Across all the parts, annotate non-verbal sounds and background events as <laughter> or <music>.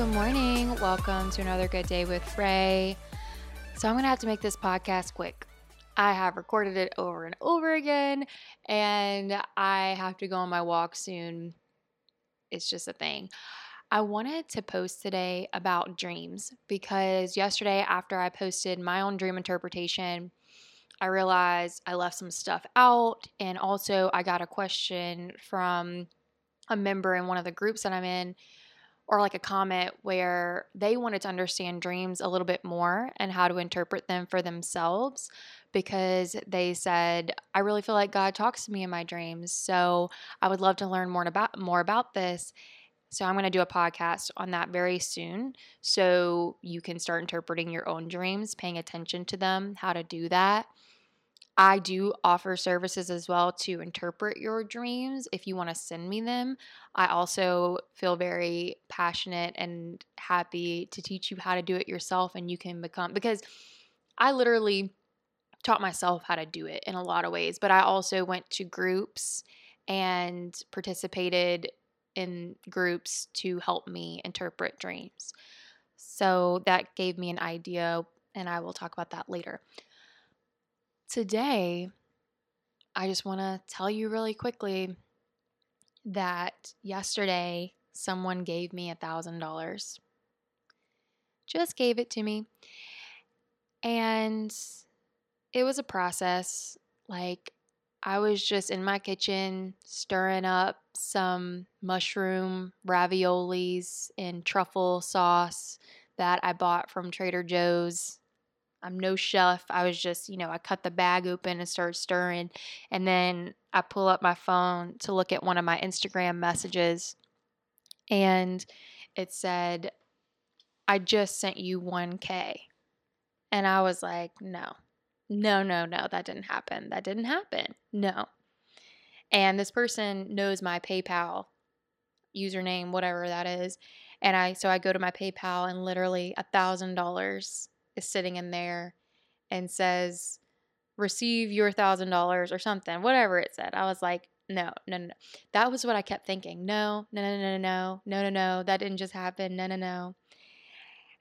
Good morning. Welcome to another good day with Ray. So, I'm going to have to make this podcast quick. I have recorded it over and over again, and I have to go on my walk soon. It's just a thing. I wanted to post today about dreams because yesterday, after I posted my own dream interpretation, I realized I left some stuff out. And also, I got a question from a member in one of the groups that I'm in or like a comment where they wanted to understand dreams a little bit more and how to interpret them for themselves because they said I really feel like God talks to me in my dreams. So I would love to learn more about more about this. So I'm going to do a podcast on that very soon so you can start interpreting your own dreams, paying attention to them, how to do that. I do offer services as well to interpret your dreams if you want to send me them. I also feel very passionate and happy to teach you how to do it yourself and you can become because I literally taught myself how to do it in a lot of ways, but I also went to groups and participated in groups to help me interpret dreams. So that gave me an idea, and I will talk about that later. Today, I just want to tell you really quickly that yesterday someone gave me a thousand dollars. Just gave it to me. And it was a process. Like, I was just in my kitchen stirring up some mushroom raviolis in truffle sauce that I bought from Trader Joe's I'm no chef. I was just, you know, I cut the bag open and started stirring. And then I pull up my phone to look at one of my Instagram messages. And it said, I just sent you 1K. And I was like, no, no, no, no, that didn't happen. That didn't happen. No. And this person knows my PayPal username, whatever that is. And I, so I go to my PayPal and literally a thousand dollars is sitting in there and says, receive your thousand dollars or something, whatever it said. I was like, no, no, no. That was what I kept thinking. No, no, no, no, no, no, no, no. That didn't just happen. No, no, no.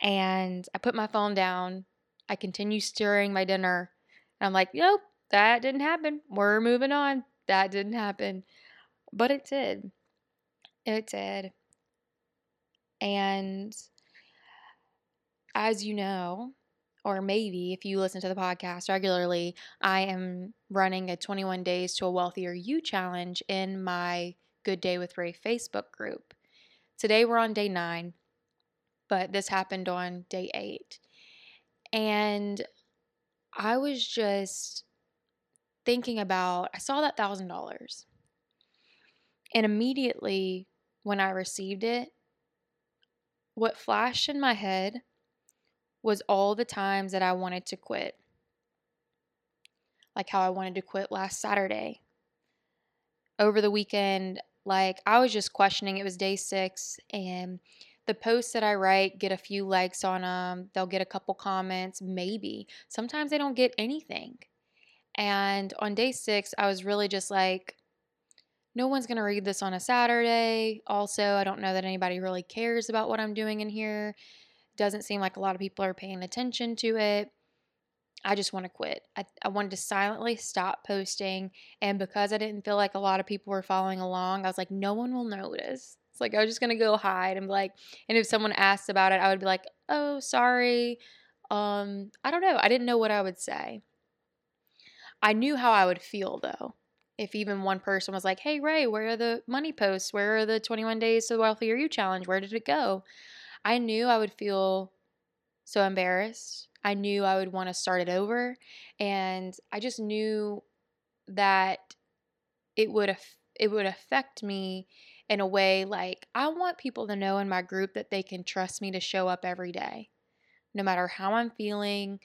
And I put my phone down. I continue stirring my dinner. And I'm like, nope, that didn't happen. We're moving on. That didn't happen. But it did. It did. And as you know, or maybe if you listen to the podcast regularly, I am running a 21 Days to a Wealthier You challenge in my Good Day with Ray Facebook group. Today we're on day nine, but this happened on day eight. And I was just thinking about, I saw that thousand dollars. And immediately when I received it, what flashed in my head was all the times that I wanted to quit. Like how I wanted to quit last Saturday. Over the weekend, like I was just questioning. It was day six, and the posts that I write get a few likes on them. They'll get a couple comments, maybe. Sometimes they don't get anything. And on day six, I was really just like, no one's going to read this on a Saturday. Also, I don't know that anybody really cares about what I'm doing in here. Doesn't seem like a lot of people are paying attention to it. I just want to quit. I, I wanted to silently stop posting. And because I didn't feel like a lot of people were following along, I was like, no one will notice. It's like I was just going to go hide and be like, and if someone asked about it, I would be like, oh, sorry. Um, I don't know. I didn't know what I would say. I knew how I would feel though. If even one person was like, hey, Ray, where are the money posts? Where are the 21 days to the Wealthier You challenge? Where did it go? I knew I would feel so embarrassed. I knew I would want to start it over. And I just knew that it would it would affect me in a way like I want people to know in my group that they can trust me to show up every day. No matter how I'm feeling,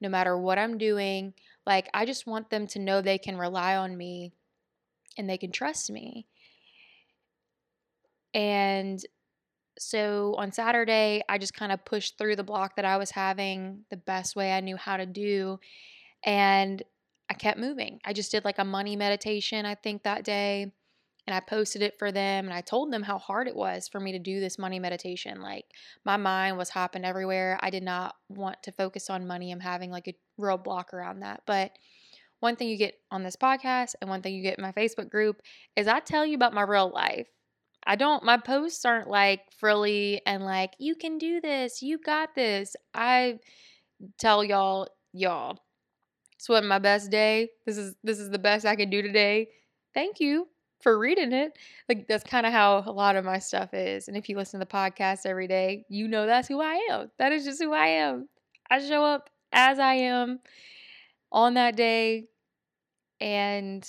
no matter what I'm doing, like I just want them to know they can rely on me and they can trust me. And so on Saturday, I just kind of pushed through the block that I was having the best way I knew how to do. And I kept moving. I just did like a money meditation, I think, that day. and I posted it for them and I told them how hard it was for me to do this money meditation. Like my mind was hopping everywhere. I did not want to focus on money. I'm having like a real block around that. But one thing you get on this podcast and one thing you get in my Facebook group is I tell you about my real life. I don't, my posts aren't like frilly and like, you can do this, you got this. I tell y'all, y'all, it's what my best day. This is this is the best I can do today. Thank you for reading it. Like that's kind of how a lot of my stuff is. And if you listen to the podcast every day, you know that's who I am. That is just who I am. I show up as I am on that day and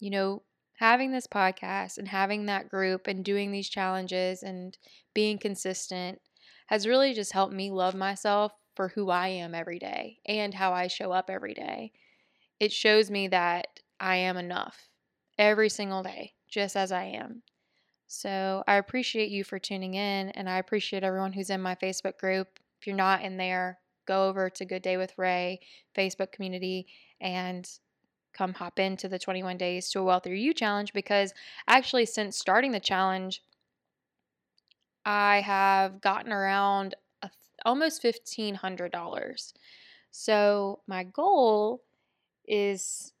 you know, having this podcast and having that group and doing these challenges and being consistent has really just helped me love myself for who I am every day and how I show up every day. It shows me that I am enough every single day, just as I am. So I appreciate you for tuning in, and I appreciate everyone who's in my Facebook group. If you're not in there, go over to Good Day with Ray Facebook community and come hop into the 21 Days to a Wealthier You challenge because actually, since starting the challenge, I have gotten around almost $1,500. So my goal is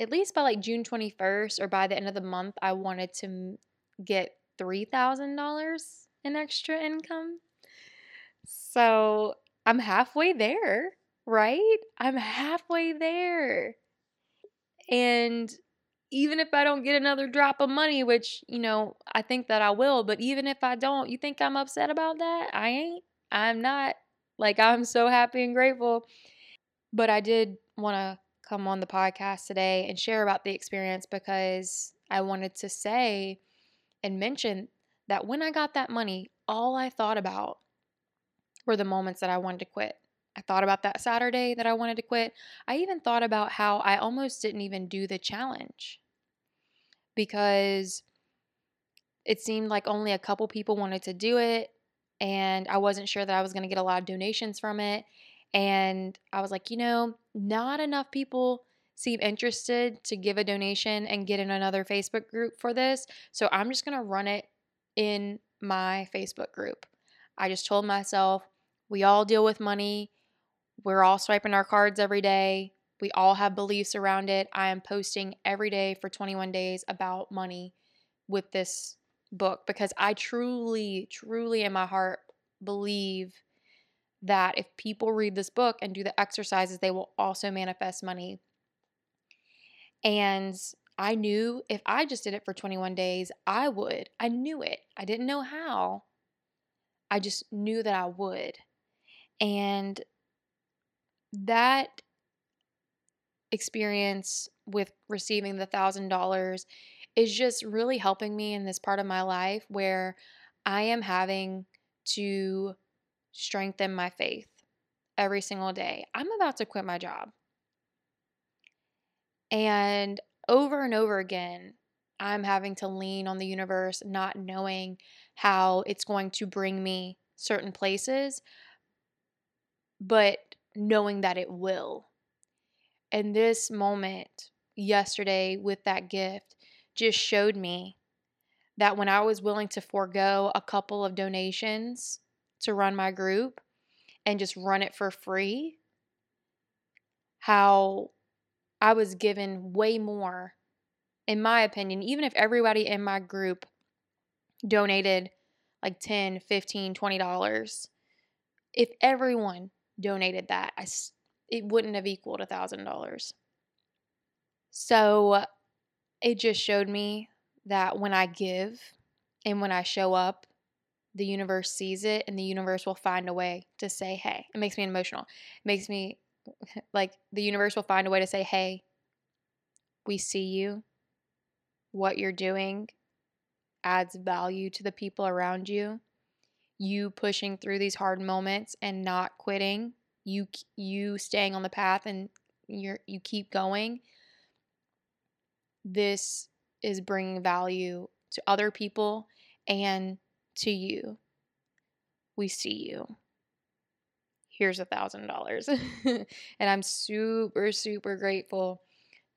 at least by like June 21st or by the end of the month, I wanted to get $3,000 in extra income. So I'm halfway there, right? I'm halfway there. And even if I don't get another drop of money, which, you know, I think that I will, but even if I don't, you think I'm upset about that? I ain't. I'm not. Like, I'm so happy and grateful. But I did want to come on the podcast today and share about the experience because I wanted to say and mention that when I got that money, all I thought about were the moments that I wanted to quit. I thought about that Saturday that I wanted to quit. I even thought about how I almost didn't even do the challenge because it seemed like only a couple people wanted to do it and I wasn't sure that I was going to get a lot of donations from it. And I was like, you know, not enough people seem interested to give a donation and get in another Facebook group for this. So I'm just going to run it in my Facebook group. I just told myself, we all deal with money. We're all swiping our cards every day. We all have beliefs around it. I am posting every day for 21 days about money with this book because I truly, truly in my heart believe that if people read this book and do the exercises, they will also manifest money. And I knew if I just did it for 21 days, I would. I knew it. I didn't know how. I just knew that I would. And that experience with receiving the thousand dollars is just really helping me in this part of my life where I am having to strengthen my faith every single day. I'm about to quit my job. And over and over again, I'm having to lean on the universe, not knowing how it's going to bring me certain places, but knowing that it will. And this moment yesterday with that gift just showed me that when I was willing to forego a couple of donations to run my group and just run it for free, how I was given way more, in my opinion, even if everybody in my group donated like 10, 15, 20 dollars, if everyone donated that, I, it wouldn't have equaled a thousand dollars. So it just showed me that when I give and when I show up, the universe sees it and the universe will find a way to say, hey, it makes me emotional. It makes me <laughs> like the universe will find a way to say, hey, we see you. What you're doing adds value to the people around you. You pushing through these hard moments and not quitting, you you staying on the path and you're you keep going this is bringing value to other people and to you. We see you. Here's a thousand dollars. <laughs> And I'm super, super grateful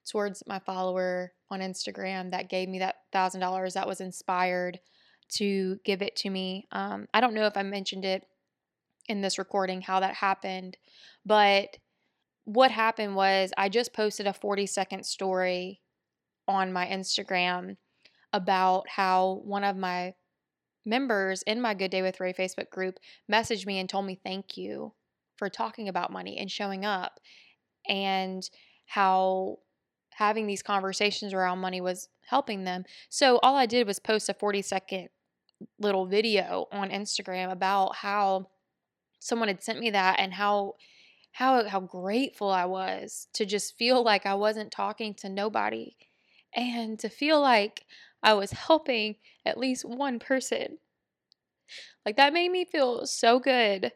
towards my follower on Instagram that gave me that thousand dollars that was inspired to give it to me. Um, I don't know if I mentioned it in this recording how that happened, but what happened was I just posted a 40 second story on my Instagram about how one of my members in my Good Day with Ray Facebook group messaged me and told me thank you for talking about money and showing up and how having these conversations around money was helping them. So all I did was post a 40 second little video on Instagram about how someone had sent me that and how how how grateful I was to just feel like I wasn't talking to nobody and to feel like I was helping at least one person. Like that made me feel so good.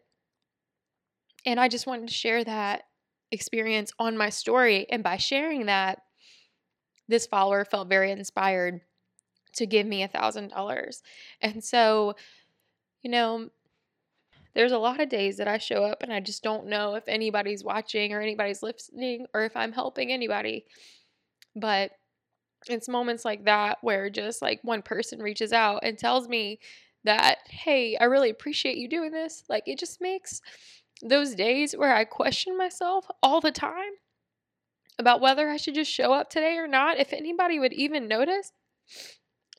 And I just wanted to share that experience on my story and by sharing that this follower felt very inspired to give me a thousand dollars. And so, you know, there's a lot of days that I show up and I just don't know if anybody's watching or anybody's listening or if I'm helping anybody. But it's moments like that where just like one person reaches out and tells me that, hey, I really appreciate you doing this. Like it just makes those days where I question myself all the time about whether I should just show up today or not, if anybody would even notice,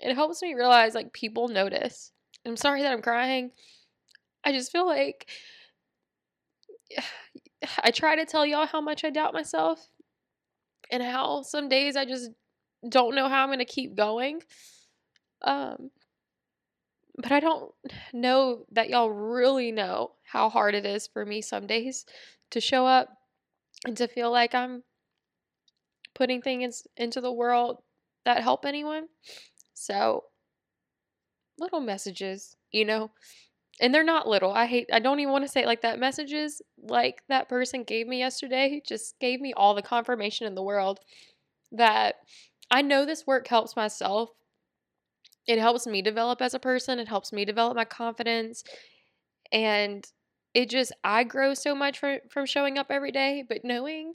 it helps me realize like people notice. I'm sorry that I'm crying. I just feel like <sighs> I try to tell y'all how much I doubt myself and how some days I just don't know how I'm going to keep going. Um but I don't know that y'all really know how hard it is for me some days to show up and to feel like I'm putting things into the world that help anyone. So, little messages, you know, and they're not little. I hate, I don't even want to say it like that. Messages like that person gave me yesterday just gave me all the confirmation in the world that I know this work helps myself. It helps me develop as a person, it helps me develop my confidence. And it just, I grow so much from, from showing up every day, but knowing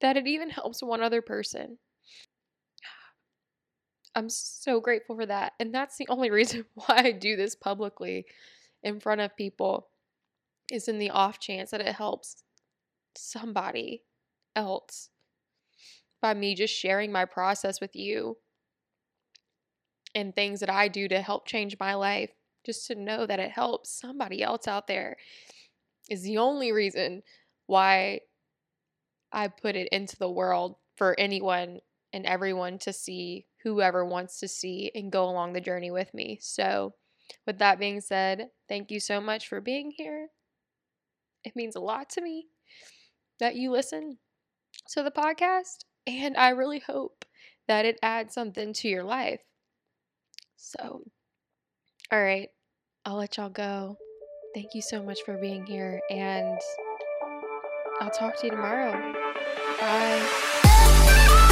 that it even helps one other person. I'm so grateful for that. And that's the only <laughs> reason why I do this publicly in front of people is in the off chance that it helps somebody else by me just sharing my process with you and things that I do to help change my life. Just to know that it helps somebody else out there is the only reason why I put it into the world for anyone and everyone to see, whoever wants to see and go along the journey with me. So, with that being said, thank you so much for being here. It means a lot to me that you listen to the podcast, and I really hope that it adds something to your life. So, all right, I'll let y'all go. Thank you so much for being here, and I'll talk to you tomorrow. Bye.